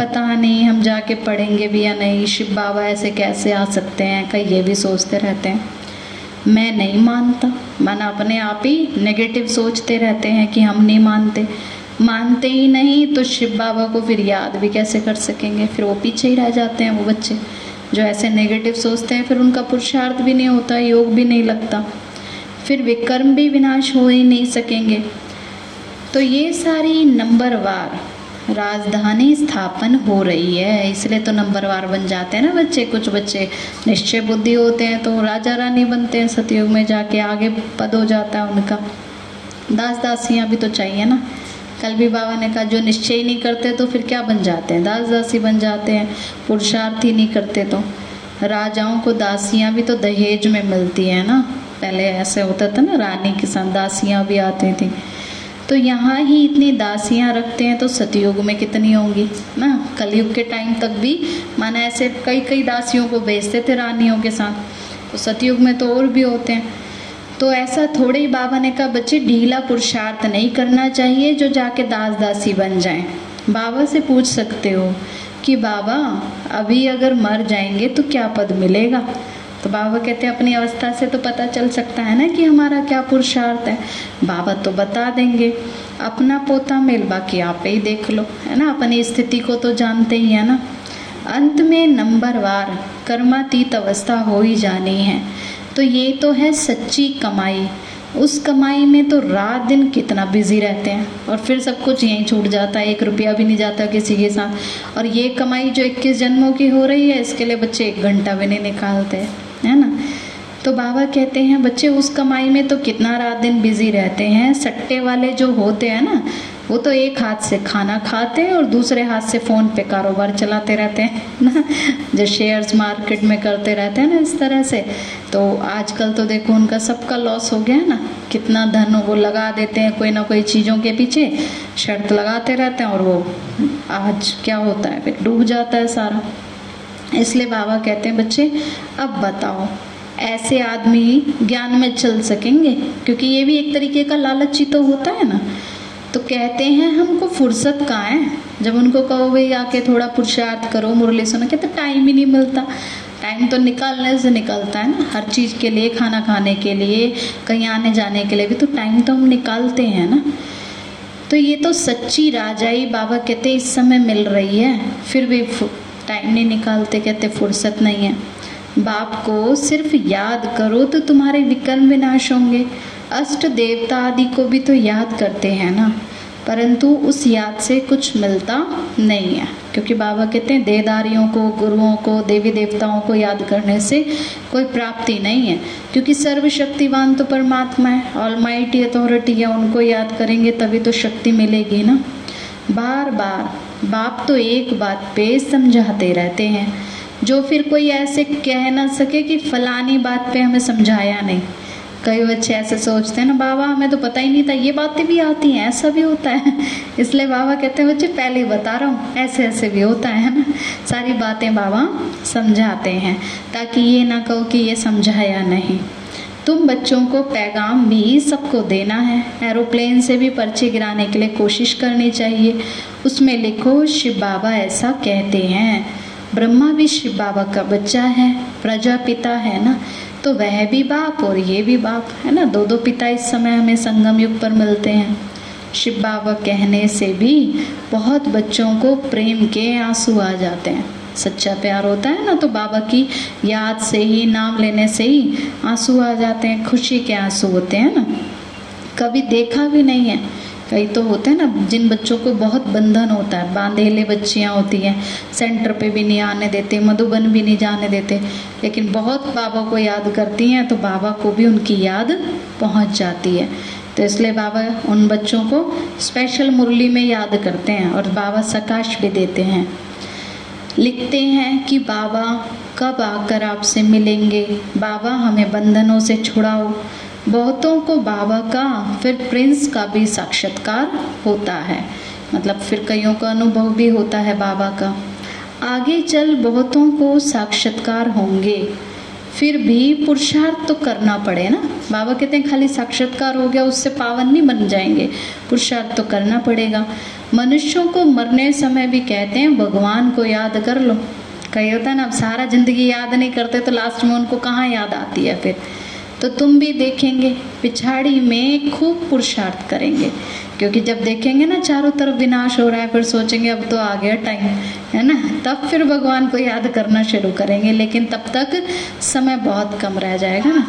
पता नहीं हम जाके पढ़ेंगे भी या नहीं, शिव बाबा ऐसे कैसे आ सकते हैं? कई ये भी सोचते रहते हैं। मैं नहीं मानता। मन अपने आप ही नेगेटिव सोचते रहते हैं कि हम नहीं मानते। मानते ही नहीं तो शिव बाबा को फिर याद भी कैसे कर सकेंगे? फिर वो पीछे ही रह जाते हैं वो बच्चे। जो ऐसे नेगेटिव सोचते हैं, फिर उनका पुरुषार्थ भी नहीं होता, योग भी नहीं लगता। फिर विकर्म भी विनाश हो ही नहीं सकेंगे। तो ये सारी नंबरवार राजधानी स्थापन हो रही है। इसलिए तो नंबरवार बन जाते हैं ना बच्चे। कुछ बच्चे निश्चय बुद्धि होते हैं तो राजा रानी बनते हैं सतयुग में, जाके आगे पद हो जाता है उनका। दास दासियाँ भी तो चाहिए ना। कल भी बाबा ने कहा, जो निश्चय नहीं करते तो फिर क्या बन जाते हैं? दास दासी बन जाते हैं, पुरुषार्थ ही नहीं करते तो। राजाओं को दासियाँ भी तो दहेज में मिलती है ना। पहले ऐसे होता था ना, रानी के साथ दासियाँ भी आती थी। तो यहाँ ही इतनी दासियाँ रखते हैं तो सतयुग में कितनी होंगी? ना, कलयुग के टाइम तक भी, माना ऐसे कई कई दासियों को बेचते थे रानियों के साथ। तो सतयुग में तो और भी होते हैं। तो ऐसा थोड़े ही बाबा ने कहा, बच्चे, ढीला पुरुषार्थ नहीं करना चाहिए जो जाके दास दासी बन जाए। बाबा से पूछ सकते हो कि, बाबा, अभी अगर मर जाएँगे तो क्या पद मिलेगा? तो बाबा कहते हैं, अपनी अवस्था से तो पता चल सकता है ना कि हमारा क्या पुरुषार्थ है। बाबा तो बता देंगे, अपना पोता मेल बाकी आप ही देख लो, है ना? अपनी स्थिति को तो जानते ही है ना। अंत में नंबर वार, कर्मातीत अवस्था हो ही जानी है। तो ये तो है सच्ची कमाई। उस कमाई में तो रात दिन कितना बिज़ी रहते हैं। और फिर सब कुछ यहीं छूट जाता है, एक रुपया भी नहीं जाता किसी के साथ। और ये कमाई जो 21 जन्मों की हो रही है, इसके लिए बच्चे एक घंटा भी नहीं निकालते। है ना? तो बाबा कहते हैं, बच्चे, उस कमाई में तो कितना रात दिन बिज़ी रहते हैं? सट्टे वाले जो होते हैं ना, वो तो एक हाथ से खाना खाते हैं और दूसरे हाथ से फ़ोन पे कारोबार चलाते रहते हैं ना? जो शेयर्स मार्केट में करते रहते हैं ना इस तरह से। तो आजकल तो देखो, उनका सबका लॉस हो गया है ना। कितना धन वो लगा देते हैं कोई ना कोई चीज़ों के पीछे, शर्त लगाते रहते हैं और वो आज क्या होता है? फिर डूब जाता है सारा। इसलिए बाबा कहते हैं, बच्चे, अब बताओ, ऐसे आदमी ज्ञान में चल सकेंगे? क्योंकि ये भी एक तरीके का लालची तो होता है ना। तो कहते हैं, हमको फुर्सत कहाँ है? जब उनको कहो, भाई, आके थोड़ा पुरुषार्थ करो, मुरली सुनो, कहते, टाइम ही नहीं मिलता। टाइम तो निकालने से निकलता है ना, हर चीज़ के लिए, खाना खाने के लिए, कहीं आने जाने के लिए भी तो टाइम तो हम निकालते हैं ना। तो ये तो सच्ची राजाई बाबा कहते इस समय मिल रही है, फिर भी टाइम नहीं निकालते, कहते, फुर्सत नहीं है। बाप को सिर्फ़ याद करो तो तुम्हारे विकर्म विनाश होंगे। अष्ट देवता आदि को भी तो याद करते हैं ना। परंतु उस याद से कुछ मिलता नहीं है। क्योंकि बाबा कहते हैं देदारियों को, गुरुओं को, देवी देवताओं को याद करने से कोई प्राप्ति नहीं है। क्योंकि सर्वशक्तिवान तो परमात्मा है ऑल माइटी अथॉरिटी है, उनको याद करेंगे तभी तो शक्ति मिलेगी ना। बार बार बाप तो एक बात पे समझाते रहते हैं। जो फिर कोई ऐसे कह ना सके कि फलानी बात पे हमें समझाया नहीं। कई बच्चे ऐसे सोचते हैं ना, बाबा, हमें तो पता ही नहीं था, ये बातें भी आती हैं, ऐसा भी होता है। इसलिए बाबा कहते हैं, बच्चे, पहले ही बता रहा हूँ, ऐसे ऐसे भी होता है ना? सारी बातें बाबा समझाते हैं, ताकि ये ना कहो कि ये समझाया नहीं। तुम बच्चों को पैगाम भी सबको देना है। एरोप्लेन से भी पर्ची गिराने के लिए कोशिश करनी चाहिए। उसमें लिखो, शिव बाबा ऐसा कहते हैं। ब्रह्मा भी शिव बाबा का बच्चा है प्रजापिता है ना? तो वह भी बाप और ये भी बाप, है ना? दो दो पिता इस समय हमें संगम युग पर मिलते हैं। शिव बाबा कहने से भी बहुत बच्चों को प्रेम के आँसू आ जाते हैं। सच्चा प्यार होता है ना तो बाबा की याद से ही, नाम लेने से ही आँसू आ जाते हैं, खुशी के आँसू होते हैं ना। कभी देखा भी नहीं है। कई तो होते हैं ना, जिन बच्चों को बहुत बंधन होता है, बांधेले बच्चियाँ होती हैं, सेंटर पे भी नहीं आने देते, मधुबन भी नहीं जाने देते, लेकिन बहुत बाबा को याद करती हैं तो बाबा को भी उनकी याद पहुँच जाती है। तो इसलिए बाबा उन बच्चों को स्पेशल मुरली में याद करते हैं और बाबा सकाश भी देते हैं। लिखते हैं कि बाबा, कब आकर आपसे मिलेंगे? बाबा, हमें बंधनों से छुड़ाओ। बहुतों को बाबा का, फिर प्रिंस का भी साक्षात्कार होता है। मतलब फिर कईयों का अनुभव भी होता है बाबा का। आगे चल बहुतों को साक्षात्कार होंगे। फिर भी पुरुषार्थ तो करना पड़े ना? बाबा कहते हैं, खाली साक्षात्कार हो गया, उससे पावन नहीं बन जाएँगे। पुरुषार्थ तो करना पड़ेगा। मनुष्यों को मरने समय भी कहते हैं, भगवान को याद कर लो। कही होता है ना, अब सारा ज़िंदगी याद नहीं करते तो लास्ट में उनको कहाँ याद आती है फिर? तो तुम भी देखेंगे, पिछाड़ी में खूब पुरुषार्थ करेंगे। क्योंकि जब देखेंगे ना, चारों तरफ़ विनाश हो रहा है, फिर सोचेंगे, अब तो आ गया टाइम है ना? तब फिर भगवान को याद करना शुरू करेंगे, लेकिन तब तक समय बहुत कम रह जाएगा ना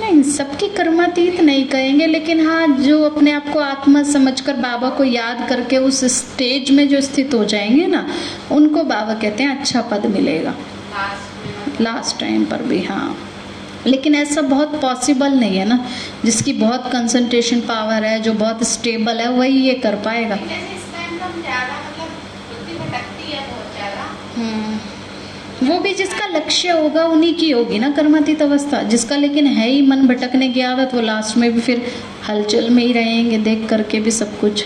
नहीं सबकी कर्मातीत नहीं कहेंगे, लेकिन हाँ जो अपने आप को आत्मा समझकर बाबा को याद करके उस स्टेज में जो स्थित हो जाएँगे ना, उनको बाबा कहते हैं अच्छा पद मिलेगा। लास्ट टाइम पर भी हाँ। लेकिन ऐसा बहुत पॉसिबल नहीं है ना, जिसकी बहुत कंसंट्रेशन पावर है, जो बहुत स्टेबल है, वही ये कर पाएगा। वो भी जिसका लक्ष्य होगा, उन्हीं की होगी ना कर्मातीत अवस्था। जिसका लेकिन है ही मन भटकने की आदत, वो लास्ट में भी फिर हलचल में ही रहेंगे, देख करके भी सब कुछ।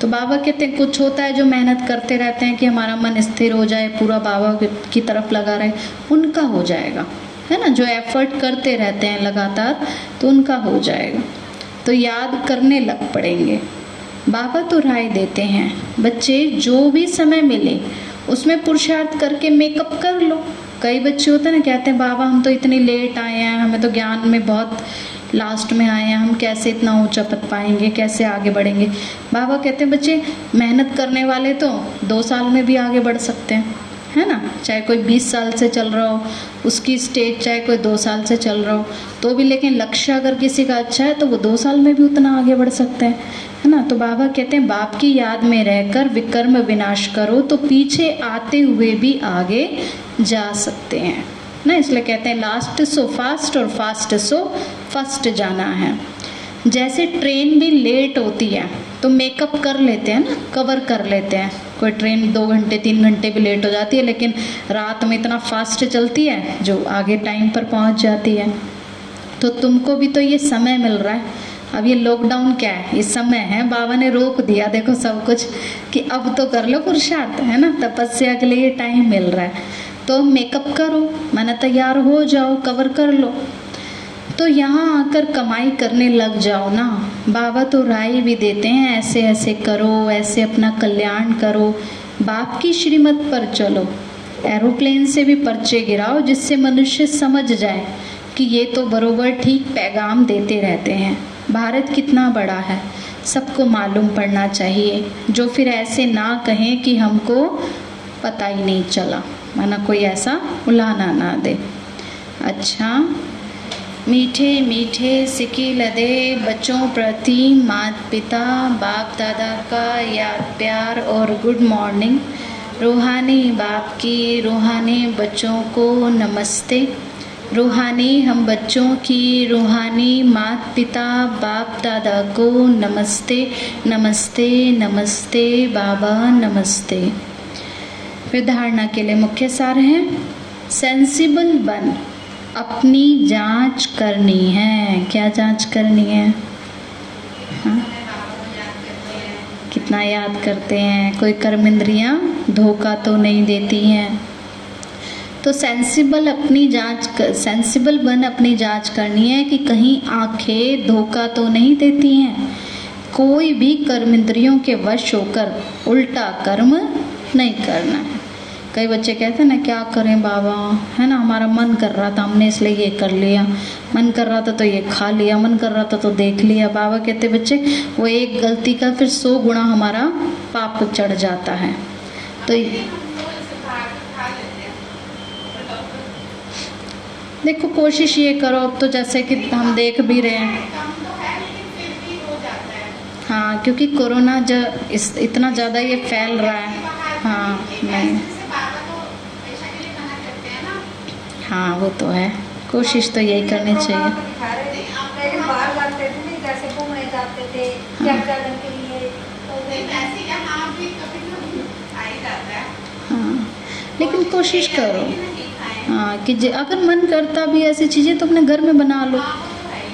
तो बाबा कहते हैं कुछ होता है जो मेहनत करते रहते हैं कि हमारा मन स्थिर हो जाए, पूरा बाबा की तरफ़ लगा रहे, उनका हो जाएगा। है ना? जो एफर्ट करते रहते हैं लगातार तो उनका हो जाएगा। तो याद करने लग पड़ेंगे। बाबा तो राय देते हैं, बच्चे जो भी समय मिले उसमें पुरुषार्थ करके मेकअप कर लो। कई बच्चे होते हैं ना, कहते हैं, बाबा, हम तो इतने लेट आए हैं, हमें तो ज्ञान में बहुत लास्ट में आए हैं, हम कैसे इतना ऊँचा पद पाएँगे, कैसे आगे बढ़ेंगे? बाबा कहते हैं, बच्चे, मेहनत करने वाले तो दो साल में भी आगे बढ़ सकते हैं। है ना? चाहे कोई बीस साल से चल रहा हो, उसकी स्टेज चाहे कोई दो साल से चल रहा हो तो भी लेकिन लक्ष्य अगर किसी का अच्छा है तो वो दो साल में भी उतना आगे बढ़ सकते हैं, है ना? तो बाबा कहते हैं, बाप की याद में रहकर विकर्म विनाश करो तो पीछे आते हुए भी आगे जा सकते हैं, ना? इसलिए कहते हैं लास्ट सो फास्ट और फास्ट सो फ़र्स्ट जाना है। जैसे ट्रेन भी लेट होती है तो मेकअप कर लेते हैं ना कवर कर लेते हैं। कोई ट्रेन दो घंटे, तीन घंटे भी लेट हो जाती है, लेकिन रात में इतना फास्ट चलती है, जो आगे टाइम पर पहुँच जाती है। तो तुमको भी तो ये समय मिल रहा है। अब ये लॉकडाउन क्या है? ये समय है, बाबा ने रोक दिया। देखो सब कुछ कि अब तो कर लो पुरुषार्थ, है ना? तपस्या के लिए टाइम मिल रहा है। तो मेकअप करो, मैंने तैयार हो जाओ कवर कर लो। तो यहाँ आकर कमाई करने लग जाओ ना। बाबा तो राय भी देते हैं, ऐसे ऐसे करो, ऐसे अपना कल्याण करो। बाप की श्रीमत पर चलो। एरोप्लेन से भी पर्चे गिराओ जिससे मनुष्य समझ जाए कि ये तो बरोबर ठीक पैगाम देते रहते हैं। भारत कितना बड़ा है। सबको मालूम पड़ना चाहिए। जो फिर ऐसे ना कहें कि हमको पता ही नहीं चला। माना कोई ऐसा उलाना ना दे। अच्छा मीठे मीठे सिकी लदे बच्चों प्रति माता पिता बाप दादा का याद प्यार और गुड मॉर्निंग। रूहानी बाप की रूहानी बच्चों को नमस्ते। रूहानी हम बच्चों की रूहानी माता पिता बाप दादा को नमस्ते नमस्ते नमस्ते, बाबा, नमस्ते। फिर धारणा के लिए मुख्य सार हैं। सेंसिबल बन। अपनी जाँच करनी है। क्या जाँच करनी है? हाँ? कितना याद करते हैं? कोई कर्म इंद्रियाँ धोखा तो नहीं देती हैं। तो सेंसिबल अपनी जाँच सेंसिबल बन अपनी जाँच करनी है कि कहीं आँखें धोखा तो नहीं देती हैं। कोई भी कर्म इंद्रियों के वश होकर उल्टा कर्म नहीं करना है। कई बच्चे कहते हैं ना, क्या करें बाबा? है ना, हमारा मन कर रहा था, हमने इसलिए ये कर लिया। मन कर रहा था तो ये खा लिया, मन कर रहा था तो देख लिया। बाबा कहते बच्चे, वो एक गलती का फिर सौ गुना हमारा पाप चढ़ जाता है। तो देखो, कोशिश ये करो, अब तो जैसे कि हम देख भी रहे हैं। हाँ क्योंकि कोरोना जो इस इतना ज़्यादा ये फैल रहा है। हाँ नहीं। हाँ वो तो है। कोशिश तो यही करनी चाहिए। हाँ। लेकिन कोशिश करो। हाँ कि अगर मन करता भी ऐसी चीज़ें तो अपने घर में बना लो।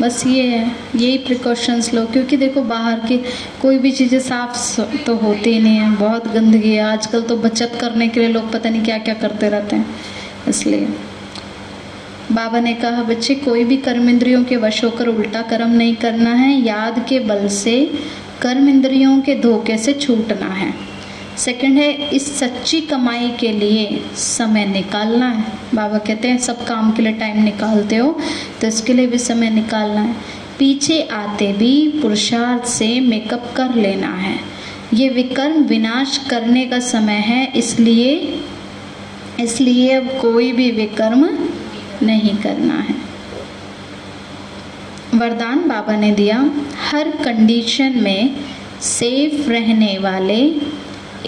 बस ये है यही प्रिकॉशंस लो क्योंकि देखो बाहर की कोई भी चीज़ें साफ़ तो होती ही नहीं है। बहुत गंदगी है। आजकल तो बचत करने के लिए लोग पता नहीं क्या क्या करते रहते हैं इसलिए। बाबा ने कहा, बच्चे, कोई भी कर्म इंद्रियों के वश होकर उल्टा कर्म नहीं करना है। याद के बल से कर्म इंद्रियों के धोखे से छूटना है। सेकंड है, इस सच्ची कमाई के लिए समय निकालना है। बाबा कहते हैं, सब काम के लिए टाइम निकालते हो तो इसके लिए भी समय निकालना है। पीछे आते भी पुरुषार्थ से मेकअप कर लेना है। ये विकर्म विनाश करने का समय है, इसलिए इसलिए अब कोई भी विकर्म नहीं करना है। वरदान बाबा ने दिया हर कंडीशन में सेफ़ रहने वाले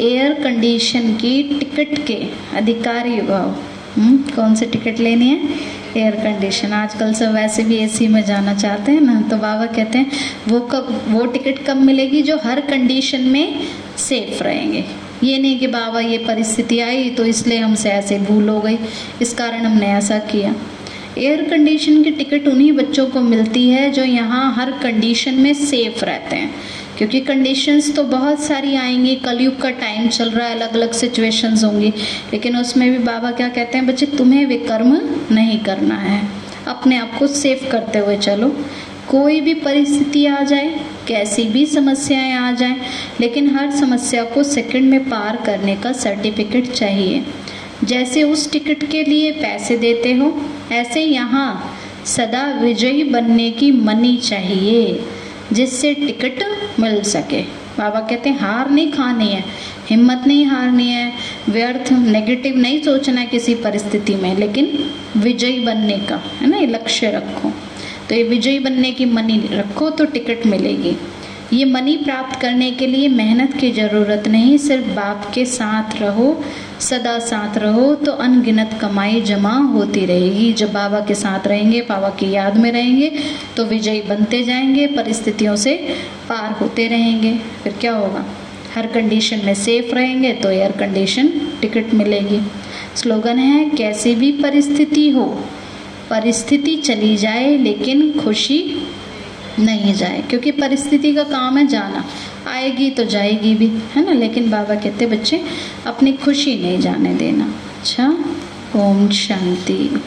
एयर कंडीशन की टिकट के अधिकारी हम्म, कौन से टिकट लेनी है? एयर कंडीशन आजकल सब वैसे भी एसी में जाना चाहते हैं ना तो बाबा कहते हैं वो कब वो टिकट कब मिलेगी जो हर कंडीशन में सेफ़ रहेंगे? ये नहीं कि बाबा ये परिस्थिति आई तो इसलिए हमसे ऐसे भूल हो गई। इस कारण हमने ऐसा किया। एयर कंडीशन की टिकट उन्हीं बच्चों को मिलती है जो यहाँ हर कंडीशन में सेफ़ रहते हैं। क्योंकि कंडीशंस तो बहुत सारी आएँगी। कलयुग का टाइम चल रहा है अलग अलग सिचुएशंस होंगी। लेकिन उसमें भी बाबा क्या कहते हैं, बच्चे, तुम्हें विकर्म नहीं करना है। अपने आप को सेफ़ करते हुए चलो। कोई भी परिस्थिति आ जाए, कैसी भी समस्याएँ आ जाए, लेकिन हर समस्या को सेकंड में पार करने का सर्टिफिकेट चाहिए। जैसे उस टिकट के लिए पैसे देते हो, ऐसे यहाँ सदा विजयी बनने की मनी चाहिए, जिससे टिकट मिल सके। बाबा कहते हैं, हार नहीं खानी है, हिम्मत नहीं हारनी है, व्यर्थ नेगेटिव नहीं सोचना है किसी परिस्थिति में, लेकिन विजयी बनने का, है ना लक्ष्य रखो। तो ये विजयी बनने की मनी रखो तो टिकट मिलेगी। ये मनी प्राप्त करने के लिए मेहनत की ज़रूरत नहीं, सिर्फ़ बाप के साथ रहो, सदा साथ रहो तो अनगिनत कमाई जमा होती रहेगी। जब बाबा के साथ रहेंगे, बाबा की याद में रहेंगे तो विजयी बनते जाएँगे, परिस्थितियों से पार होते रहेंगे। फिर क्या होगा? हर कंडीशन में सेफ़ रहेंगे तो एयर कंडीशन टिकट मिलेगी। स्लोगन है, कैसी भी परिस्थिति हो परिस्थिति चली जाए, लेकिन खुशी नहीं जाए। क्योंकि परिस्थिति का काम है जाना। आएगी तो जाएगी भी, है ना? लेकिन बाबा कहते बच्चे, अपनी खुशी नहीं जाने देना। अच्छा? ओम शांति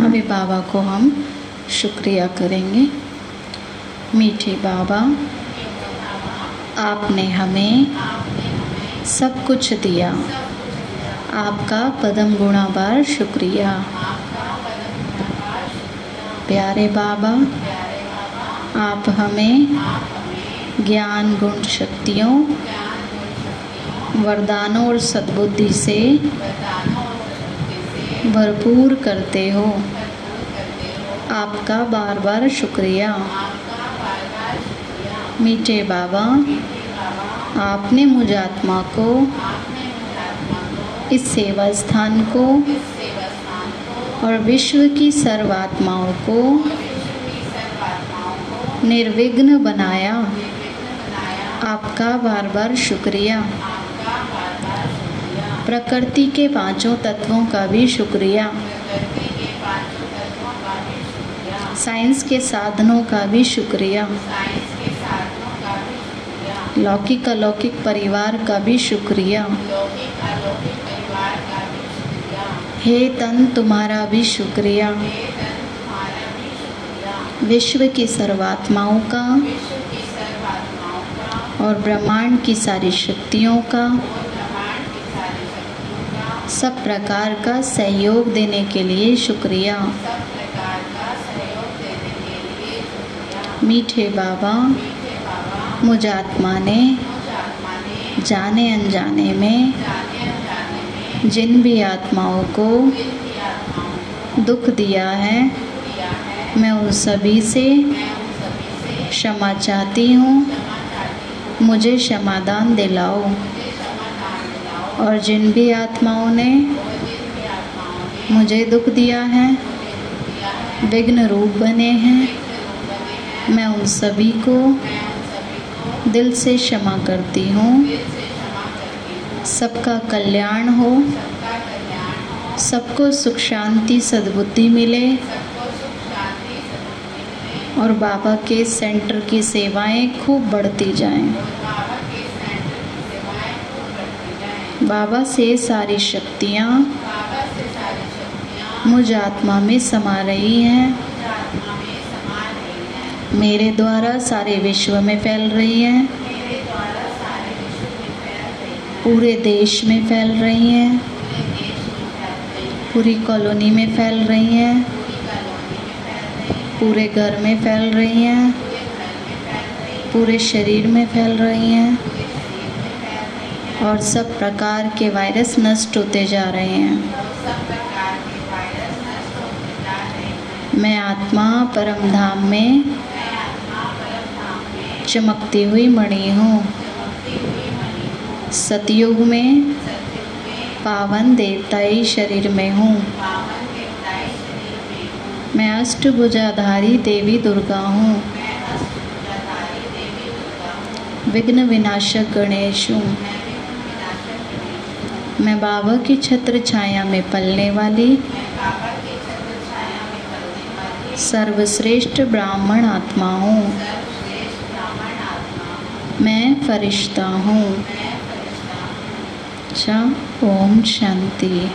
अभी बाबा को हम शुक्रिया करेंगे। मीठे बाबा, आपने हमें सब कुछ दिया। आपका पदम गुणा बार शुक्रिया। प्यारे बाबा, आप हमें ज्ञान गुण शक्तियों, वरदानों और सद्बुद्धि से भरपूर करते हो। आपका बार बार शुक्रिया। मीठे बाबा, आपने मुझ आत्मा को, इस सेवा स्थान को, और विश्व की सर्वात्माओं को निर्विघ्न बनाया। आपका बार बार शुक्रिया। प्रकृति के पाँचों तत्वों का भी शुक्रिया। साइंस के साधनों का भी शुक्रिया। लौकिक अलौकिक परिवार का भी शुक्रिया। हे तन, तुम्हारा भी शुक्रिया। विश्व की सर्वात्माओं का और ब्रह्मांड की सारी शक्तियों का सब प्रकार का सहयोग देने के लिए शुक्रिया। मीठे बाबा मुझ आत्मा ने जाने अनजाने में जिन भी आत्माओं को दुख दिया है, मैं उन सभी से क्षमा चाहती हूँ। मुझे क्षमादान दिलाओ। और जिन भी आत्माओं ने मुझे दुख दिया है, विघ्न रूप बने हैं। मैं उन सभी को दिल से क्षमा करती हूँ। सबका कल्याण हो। सबको सुख शांति सद्बुद्धि मिले। और बाबा के सेंटर की सेवाएँ खूब बढ़ती जाएँ। बाबा से सारी शक्तियाँ मुझ आत्मा में समा रही हैं। मेरे द्वारा सारे विश्व में फैल रही हैं। पूरे देश में फैल रही हैं। पूरी कॉलोनी में फैल रही हैं। पूरे घर में फैल रही हैं। पूरे शरीर में फैल रही हैं। और सब प्रकार के वायरस नष्ट होते जा रहे हैं। मैं आत्मा परम धाम में चमकती हुई मणि हूँ। सतयुग में पावन देवताई शरीर में हूँ। मैं अष्टभुजाधारी देवी दुर्गा हूँ। विघ्न विनाशक गणेश हूँ। मैं बाबा की छत्र छाया में पलने वाली सर्वश्रेष्ठ ब्राह्मण आत्मा हूँ। मैं फरिश्ता हूँ। अच्छा ओम शांति।